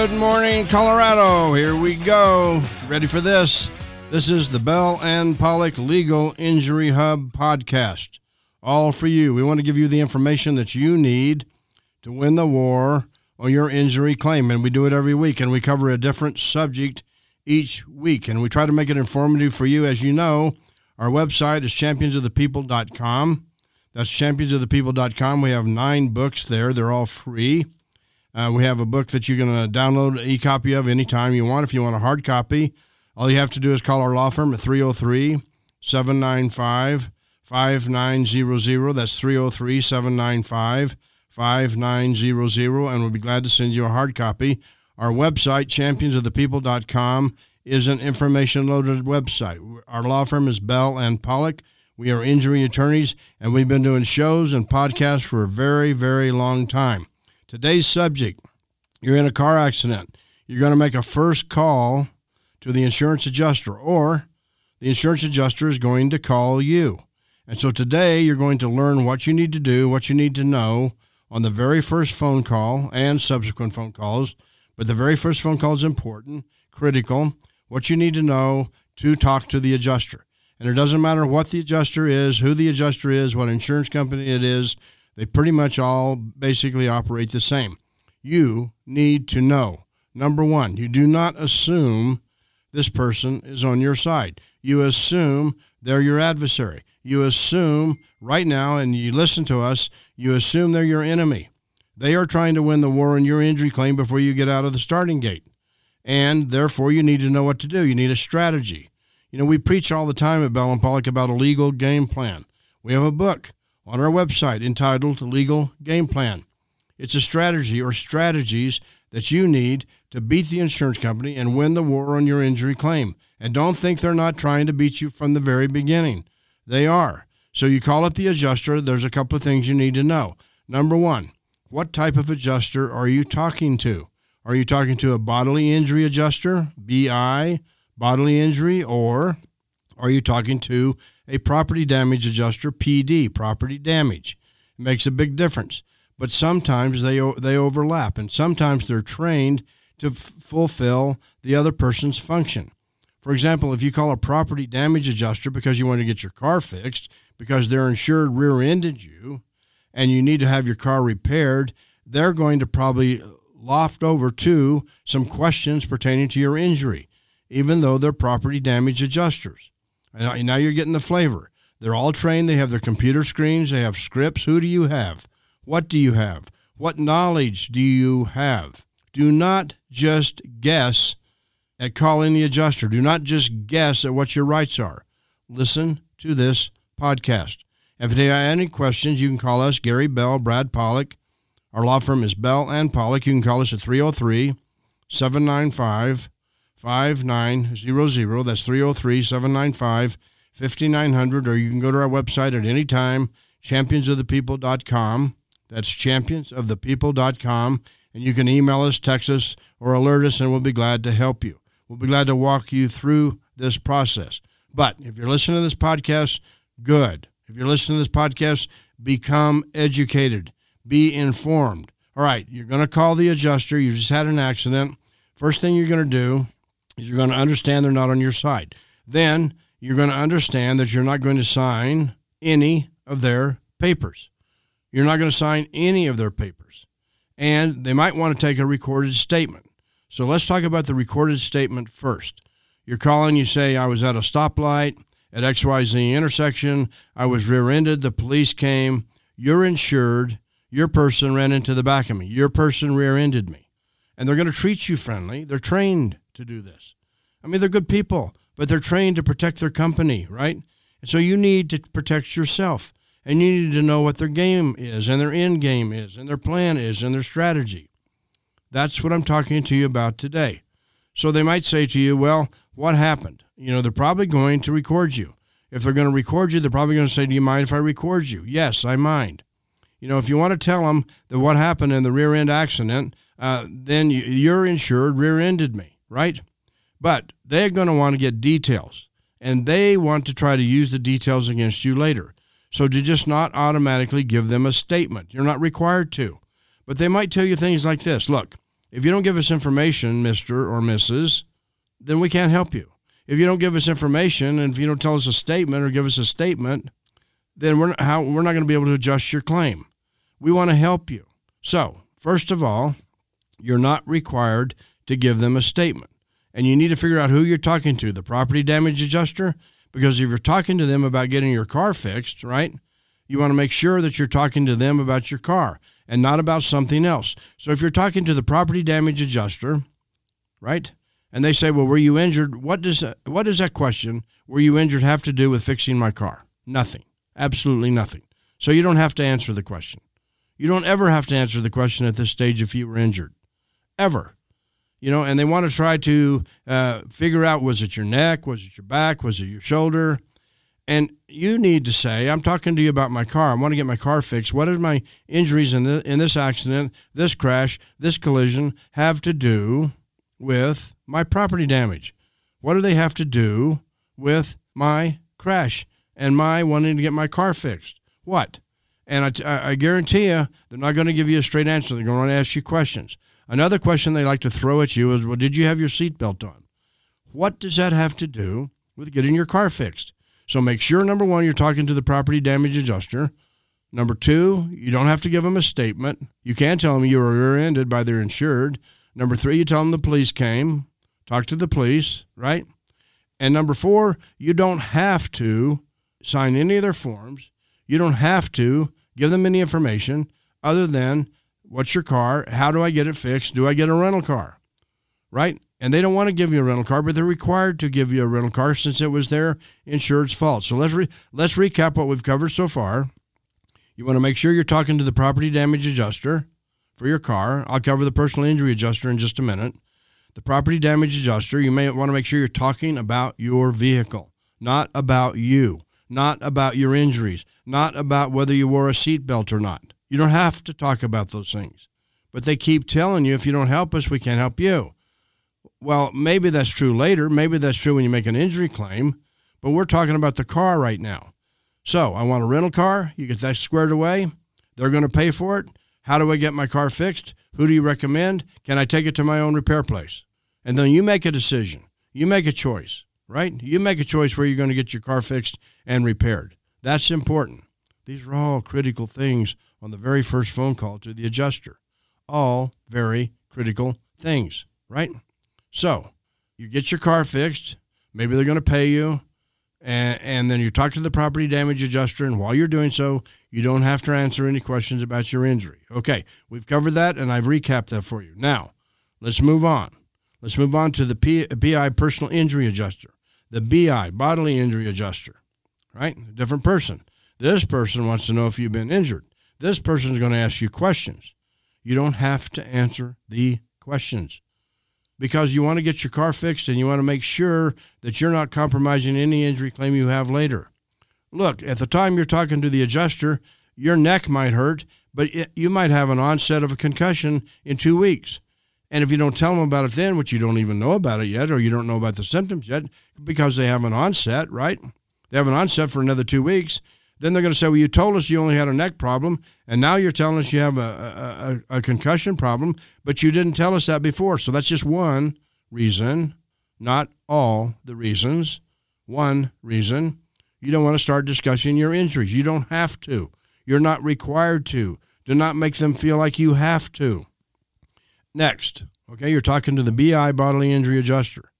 Good morning, Colorado. Here we go. Ready for this? This is the Bell and Pollock Legal Injury Hub podcast. All for you. We want to give you the information that you need to win the war on your injury claim. And we do it every week, and we cover a different subject each week. And we try to make it informative for you. As you know, our website is championsofthepeople.com. That's championsofthepeople.com. We have nine books there, they're all free. Uh, we have a book that you can uh, download an e copy of anytime you want. If you want a hard copy, all you have to do is call our law firm at 303 795 5900. That's 303 795 5900, and we'll be glad to send you a hard copy. Our website, championsofthepeople.com, is an information loaded website. Our law firm is Bell and Pollock. We are injury attorneys, and we've been doing shows and podcasts for a very, very long time. Today's subject you're in a car accident. You're going to make a first call to the insurance adjuster, or the insurance adjuster is going to call you. And so today you're going to learn what you need to do, what you need to know on the very first phone call and subsequent phone calls. But the very first phone call is important, critical, what you need to know to talk to the adjuster. And it doesn't matter what the adjuster is, who the adjuster is, what insurance company it is, they pretty much all basically operate the same. You need to know. Number one, you do not assume this person is on your side. You assume they're your adversary. You assume right now, and you listen to us, you assume they're your enemy. They are trying to win the war on your injury claim before you get out of the starting gate. And therefore, you need to know what to do. You need a strategy. You know, we preach all the time at Bell and Pollock about a legal game plan. We have a book on our website entitled Legal Game Plan. It's a strategy or strategies that you need to beat the insurance company and win the war on your injury claim. And don't think they're not trying to beat you from the very beginning. They are. So you call up the adjuster. There's a couple of things you need to know. Number one, what type of adjuster are you talking to? Are you talking to a bodily injury adjuster, BI, bodily injury, or are you talking to a property damage adjuster, PD, property damage. It makes a big difference. But sometimes they, they overlap, and sometimes they're trained to f- fulfill the other person's function. For example, if you call a property damage adjuster because you want to get your car fixed, because their insured rear ended you, and you need to have your car repaired, they're going to probably loft over to some questions pertaining to your injury, even though they're property damage adjusters. And now you're getting the flavor. They're all trained. They have their computer screens. They have scripts. Who do you have? What do you have? What knowledge do you have? Do not just guess at calling the adjuster. Do not just guess at what your rights are. Listen to this podcast. If you have any questions, you can call us, Gary Bell, Brad Pollock. Our law firm is Bell and Pollock. You can call us at 303 795 5900. That's 303 795 5900. Or you can go to our website at any time, championsofthepeople.com. That's championsofthepeople.com. And you can email us, text us, or alert us, and we'll be glad to help you. We'll be glad to walk you through this process. But if you're listening to this podcast, good. If you're listening to this podcast, become educated, be informed. All right, you're going to call the adjuster. You just had an accident. First thing you're going to do is you're going to understand they're not on your side. Then you're going to understand that you're not going to sign any of their papers. You're not going to sign any of their papers. And they might want to take a recorded statement. So let's talk about the recorded statement first. You're calling, you say, I was at a stoplight at XYZ intersection. I was rear ended. The police came. You're insured. Your person ran into the back of me. Your person rear ended me. And they're going to treat you friendly. They're trained to do this. I mean, they're good people, but they're trained to protect their company, right? And so you need to protect yourself. And you need to know what their game is, and their end game is, and their plan is, and their strategy. That's what I'm talking to you about today. So they might say to you, well, what happened? You know, they're probably going to record you. If they're going to record you, they're probably going to say, do you mind if I record you? Yes, I mind. You know, if you want to tell them that what happened in the rear end accident, uh, then you're insured rear ended me, right? But they're going to want to get details and they want to try to use the details against you later. So to just not automatically give them a statement. You're not required to. But they might tell you things like this Look, If you don't give us information, Mr. or Mrs., then we can't help you. If you don't give us information and if you don't tell us a statement or give us a statement, then we're not, how, we're not going to be able to adjust your claim. We want to help you. So, first of all, you're not required to give them a statement. And you need to figure out who you're talking to the property damage adjuster, because if you're talking to them about getting your car fixed, right, you want to make sure that you're talking to them about your car and not about something else. So if you're talking to the property damage adjuster, right, and they say, "Well, were you injured?" What does what does that question, "Were you injured?" have to do with fixing my car? Nothing. Absolutely nothing. So you don't have to answer the question. You don't ever have to answer the question at this stage if you were injured, ever. You know, and they want to try to uh, figure out was it your neck, was it your back, was it your shoulder, and you need to say, I'm talking to you about my car. I want to get my car fixed. What are my injuries in, the, in this accident, this crash, this collision have to do with my property damage? What do they have to do with my crash and my wanting to get my car fixed? What? And I, I guarantee you, they're not going to give you a straight answer. They're going to ask you questions. Another question they like to throw at you is, well, did you have your seatbelt on? What does that have to do with getting your car fixed? So make sure, number one, you're talking to the property damage adjuster. Number two, you don't have to give them a statement. You can tell them you were rear ended by their insured. Number three, you tell them the police came. Talk to the police, right? And number four, you don't have to sign any of their forms. You don't have to give them any information other than what's your car? How do I get it fixed? Do I get a rental car? Right? and they don't want to give you a rental car, but they're required to give you a rental car since it was their insured's fault. So let's re- let's recap what we've covered so far. You want to make sure you're talking to the property damage adjuster for your car. I'll cover the personal injury adjuster in just a minute. The property damage adjuster, you may want to make sure you're talking about your vehicle, not about you, not about your injuries, not about whether you wore a seatbelt or not. You don't have to talk about those things. But they keep telling you if you don't help us, we can't help you. Well, maybe that's true later. Maybe that's true when you make an injury claim, but we're talking about the car right now. So I want a rental car. You get that squared away. They're going to pay for it. How do I get my car fixed? Who do you recommend? Can I take it to my own repair place? And then you make a decision. You make a choice, right? You make a choice where you're going to get your car fixed and repaired. That's important. These are all critical things on the very first phone call to the adjuster. All very critical things, right? So you get your car fixed. Maybe they're going to pay you. And, and then you talk to the property damage adjuster. And while you're doing so, you don't have to answer any questions about your injury. Okay, we've covered that and I've recapped that for you. Now, let's move on. Let's move on to the P, BI personal injury adjuster, the BI bodily injury adjuster, right? A different person. This person wants to know if you've been injured. This person is going to ask you questions. You don't have to answer the questions because you want to get your car fixed and you want to make sure that you're not compromising any injury claim you have later. Look, at the time you're talking to the adjuster, your neck might hurt, but it, you might have an onset of a concussion in two weeks. And if you don't tell them about it then, which you don't even know about it yet, or you don't know about the symptoms yet, because they have an onset, right? They have an onset for another two weeks. Then they're going to say, well, you told us you only had a neck problem, and now you're telling us you have a, a, a, concussion problem, but you didn't tell us that before. So that's just one reason, not all the reasons. One reason. You don't want to start discussing your injuries. You don't have to. You're not required to. Do not make them feel like you have to. Next, okay, you're talking to the BI bodily injury adjuster.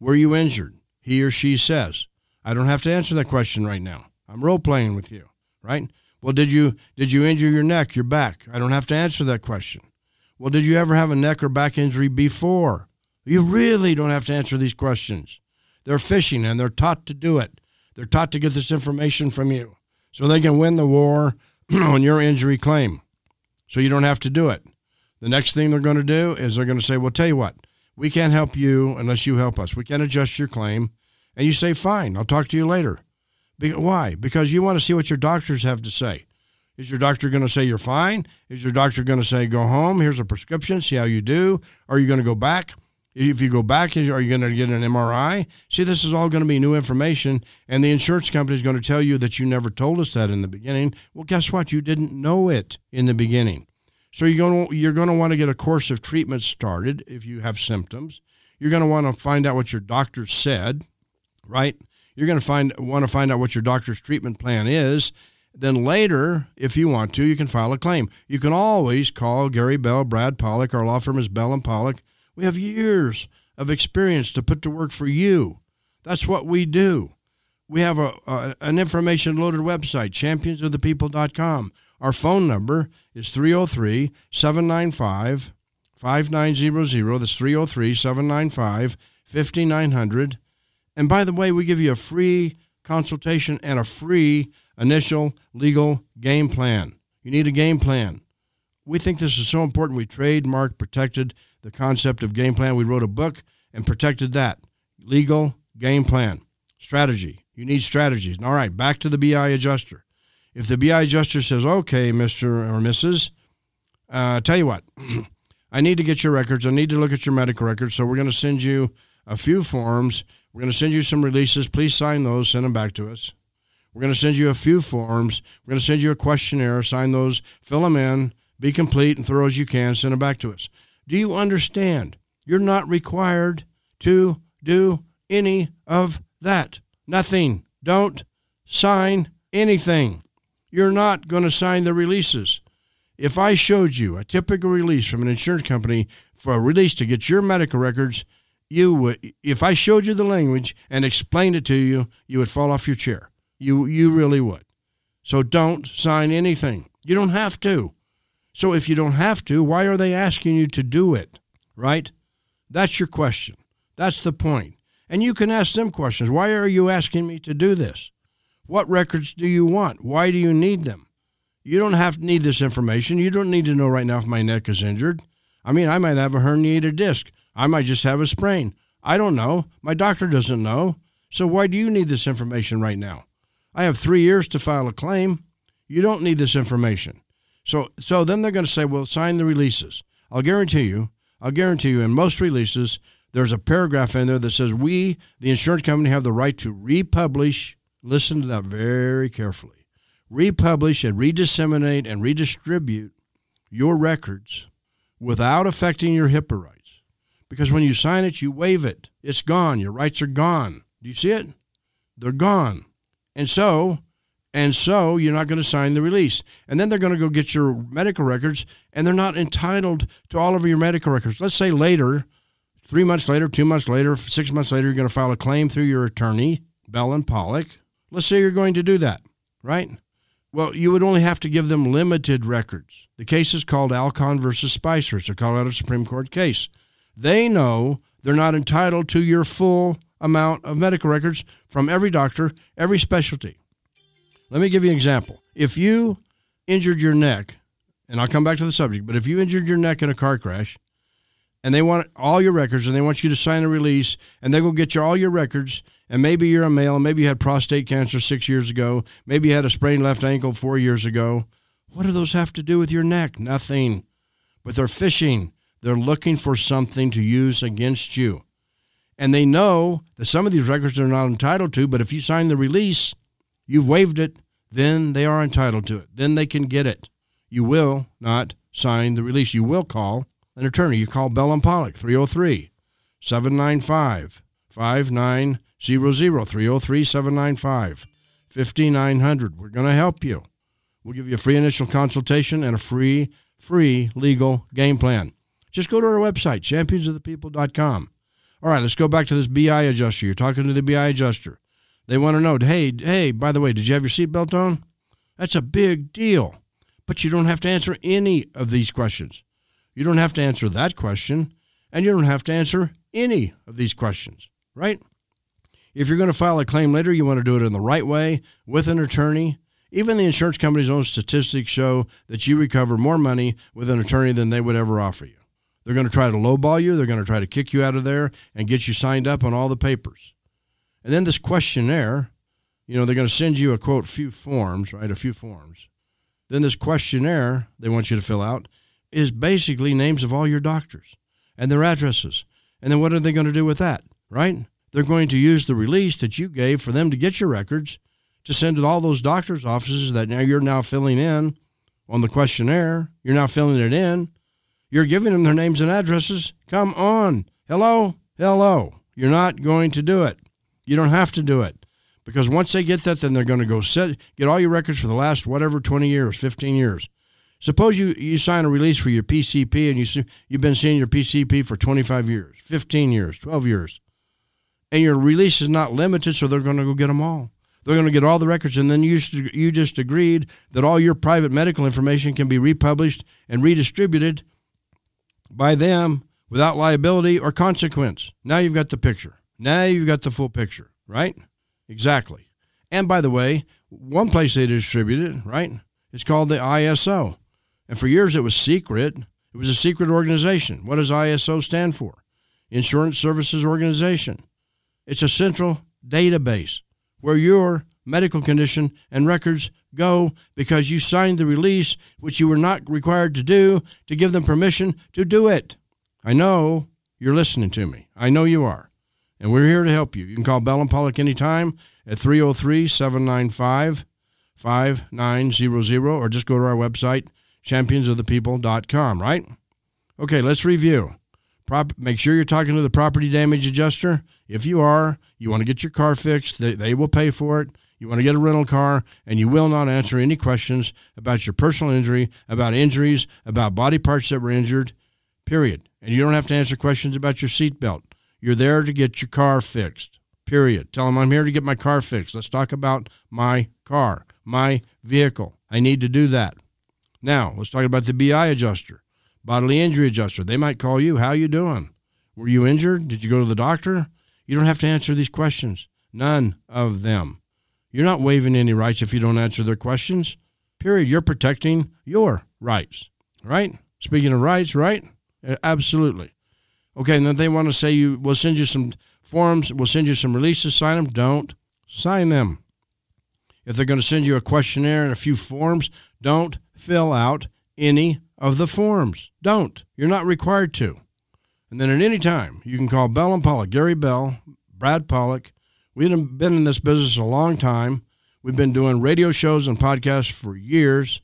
Were you injured? He or she says. I don't have to answer that question right now. I'm role playing with you, right? Well, did you did you injure your neck, your back? I don't have to answer that question. Well, did you ever have a neck or back injury before? You really don't have to answer these questions. They're fishing and they're taught to do it. They're taught to get this information from you so they can win the war on your injury claim. So you don't have to do it. The next thing they're going to do is they're going to say, "Well, tell you what, we can't help you unless you help us. We can't adjust your claim." And you say, "Fine, I'll talk to you later." Be- why? Because you want to see what your doctors have to say. Is your doctor going to say you're fine? Is your doctor going to say go home? Here's a prescription. See how you do. Are you going to go back? If you go back, are you going to get an MRI? See, this is all going to be new information, and the insurance company is going to tell you that you never told us that in the beginning. Well, guess what? You didn't know it in the beginning. So you're going to, you're going to want to get a course of treatment started if you have symptoms. You're going to want to find out what your doctor said, right? You're going to find want to find out what your doctor's treatment plan is. Then later, if you want to, you can file a claim. You can always call Gary Bell, Brad Pollock. Our law firm is Bell and Pollock. We have years of experience to put to work for you. That's what we do. We have a, a an information loaded website, championsofthepeople.com. Our phone number is 303 795 5900. That's 303 795 5900. And by the way, we give you a free consultation and a free initial legal game plan. You need a game plan. We think this is so important. We trademark protected the concept of game plan. We wrote a book and protected that. Legal game plan. Strategy. You need strategies. All right, back to the BI adjuster. If the BI adjuster says, okay, Mr. or Mrs., uh, tell you what, I need to get your records. I need to look at your medical records. So we're going to send you a few forms. We're going to send you some releases. Please sign those, send them back to us. We're going to send you a few forms. We're going to send you a questionnaire. Sign those, fill them in, be complete and thorough as you can, send them back to us. Do you understand? You're not required to do any of that. Nothing. Don't sign anything. You're not going to sign the releases. If I showed you a typical release from an insurance company for a release to get your medical records, you would if I showed you the language and explained it to you, you would fall off your chair. You you really would. So don't sign anything. You don't have to. So if you don't have to, why are they asking you to do it? Right? That's your question. That's the point. And you can ask them questions. Why are you asking me to do this? What records do you want? Why do you need them? You don't have to need this information. You don't need to know right now if my neck is injured. I mean, I might have a herniated disc. I might just have a sprain. I don't know. My doctor doesn't know. So why do you need this information right now? I have three years to file a claim. You don't need this information. So, so then they're going to say, well, sign the releases. I'll guarantee you, I'll guarantee you, in most releases, there's a paragraph in there that says we, the insurance company, have the right to republish. Listen to that very carefully. Republish and redisseminate and redistribute your records without affecting your HIPAA rights. Because when you sign it, you waive it. It's gone. Your rights are gone. Do you see it? They're gone. And so, and so you're not going to sign the release. And then they're going to go get your medical records, and they're not entitled to all of your medical records. Let's say later Three months later, two months later, six months later, you're going to file a claim through your attorney, Bell and Pollock. Let's say you're going to do that, right? Well, you would only have to give them limited records. The case is called Alcon versus Spicer. It's a Colorado Supreme Court case. They know they're not entitled to your full amount of medical records from every doctor, every specialty. Let me give you an example. If you injured your neck, and I'll come back to the subject, but if you injured your neck in a car crash and they want all your records and they want you to sign a release and they go get you all your records and maybe you're a male and maybe you had prostate cancer six years ago maybe you had a sprained left ankle four years ago what do those have to do with your neck nothing but they're fishing they're looking for something to use against you and they know that some of these records they're not entitled to but if you sign the release you've waived it then they are entitled to it then they can get it you will not sign the release you will call an attorney. You call Bell and Pollock, 303 795 5900. 303 795 5900. We're going to help you. We'll give you a free initial consultation and a free, free legal game plan. Just go to our website, championsofthepeople.com. All right, let's go back to this BI adjuster. You're talking to the BI adjuster. They want to know, hey, hey, by the way, did you have your seatbelt on? That's a big deal. But you don't have to answer any of these questions. You don't have to answer that question, and you don't have to answer any of these questions, right? If you're going to file a claim later, you want to do it in the right way with an attorney. Even the insurance company's own statistics show that you recover more money with an attorney than they would ever offer you. They're going to try to lowball you, they're going to try to kick you out of there and get you signed up on all the papers. And then this questionnaire, you know, they're going to send you a quote, few forms, right? A few forms. Then this questionnaire they want you to fill out is basically names of all your doctors and their addresses. And then what are they going to do with that, right? They're going to use the release that you gave for them to get your records to send to all those doctors' offices that now you're now filling in on the questionnaire. You're now filling it in. You're giving them their names and addresses. Come on. Hello? Hello. You're not going to do it. You don't have to do it. Because once they get that, then they're going to go set, get all your records for the last whatever 20 years, 15 years. Suppose you, you sign a release for your PCP and you, you've been seeing your PCP for 25 years, 15 years, 12 years, and your release is not limited, so they're going to go get them all. They're going to get all the records, and then you, you just agreed that all your private medical information can be republished and redistributed by them without liability or consequence. Now you've got the picture. Now you've got the full picture, right? Exactly. And by the way, one place they distribute it, right? It's called the ISO. And for years it was secret. It was a secret organization. What does ISO stand for? Insurance Services Organization. It's a central database where your medical condition and records go because you signed the release, which you were not required to do, to give them permission to do it. I know you're listening to me. I know you are and we're here to help you. You can call Bell and Pollock anytime at 303 795 5900 or just go to our website, championsofthepeople.com, right? Okay, let's review. Prop, make sure you're talking to the property damage adjuster. If you are, you want to get your car fixed, they, they will pay for it. You want to get a rental car, and you will not answer any questions about your personal injury, about injuries, about body parts that were injured, period. And you don't have to answer questions about your seatbelt. You're there to get your car fixed. Period. Tell them I'm here to get my car fixed. Let's talk about my car, my vehicle. I need to do that. Now, let's talk about the BI adjuster, bodily injury adjuster. They might call you. How you doing? Were you injured? Did you go to the doctor? You don't have to answer these questions. None of them. You're not waiving any rights if you don't answer their questions. Period. You're protecting your rights, right? Speaking of rights, right? Absolutely. Okay, and then they want to say you we'll send you some forms, we'll send you some releases, sign them. Don't sign them. If they're going to send you a questionnaire and a few forms, don't fill out any of the forms. Don't. You're not required to. And then at any time, you can call Bell and Pollock, Gary Bell, Brad Pollock. We've been in this business a long time. We've been doing radio shows and podcasts for years,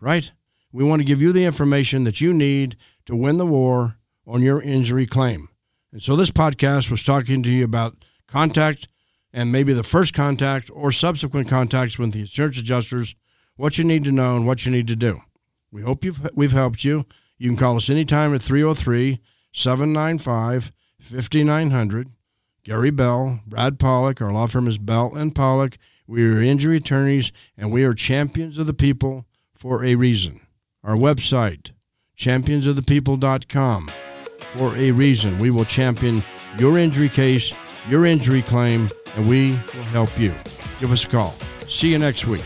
right? We want to give you the information that you need to win the war on your injury claim. And so this podcast was talking to you about contact and maybe the first contact or subsequent contacts with the insurance adjusters, what you need to know and what you need to do. We hope you've, we've helped you. You can call us anytime at 303 795 5900. Gary Bell, Brad Pollock, our law firm is Bell and Pollock. We are injury attorneys and we are champions of the people for a reason. Our website, championsofthepeople.com for a reason. We will champion your injury case, your injury claim, and we will help you. Give us a call. See you next week.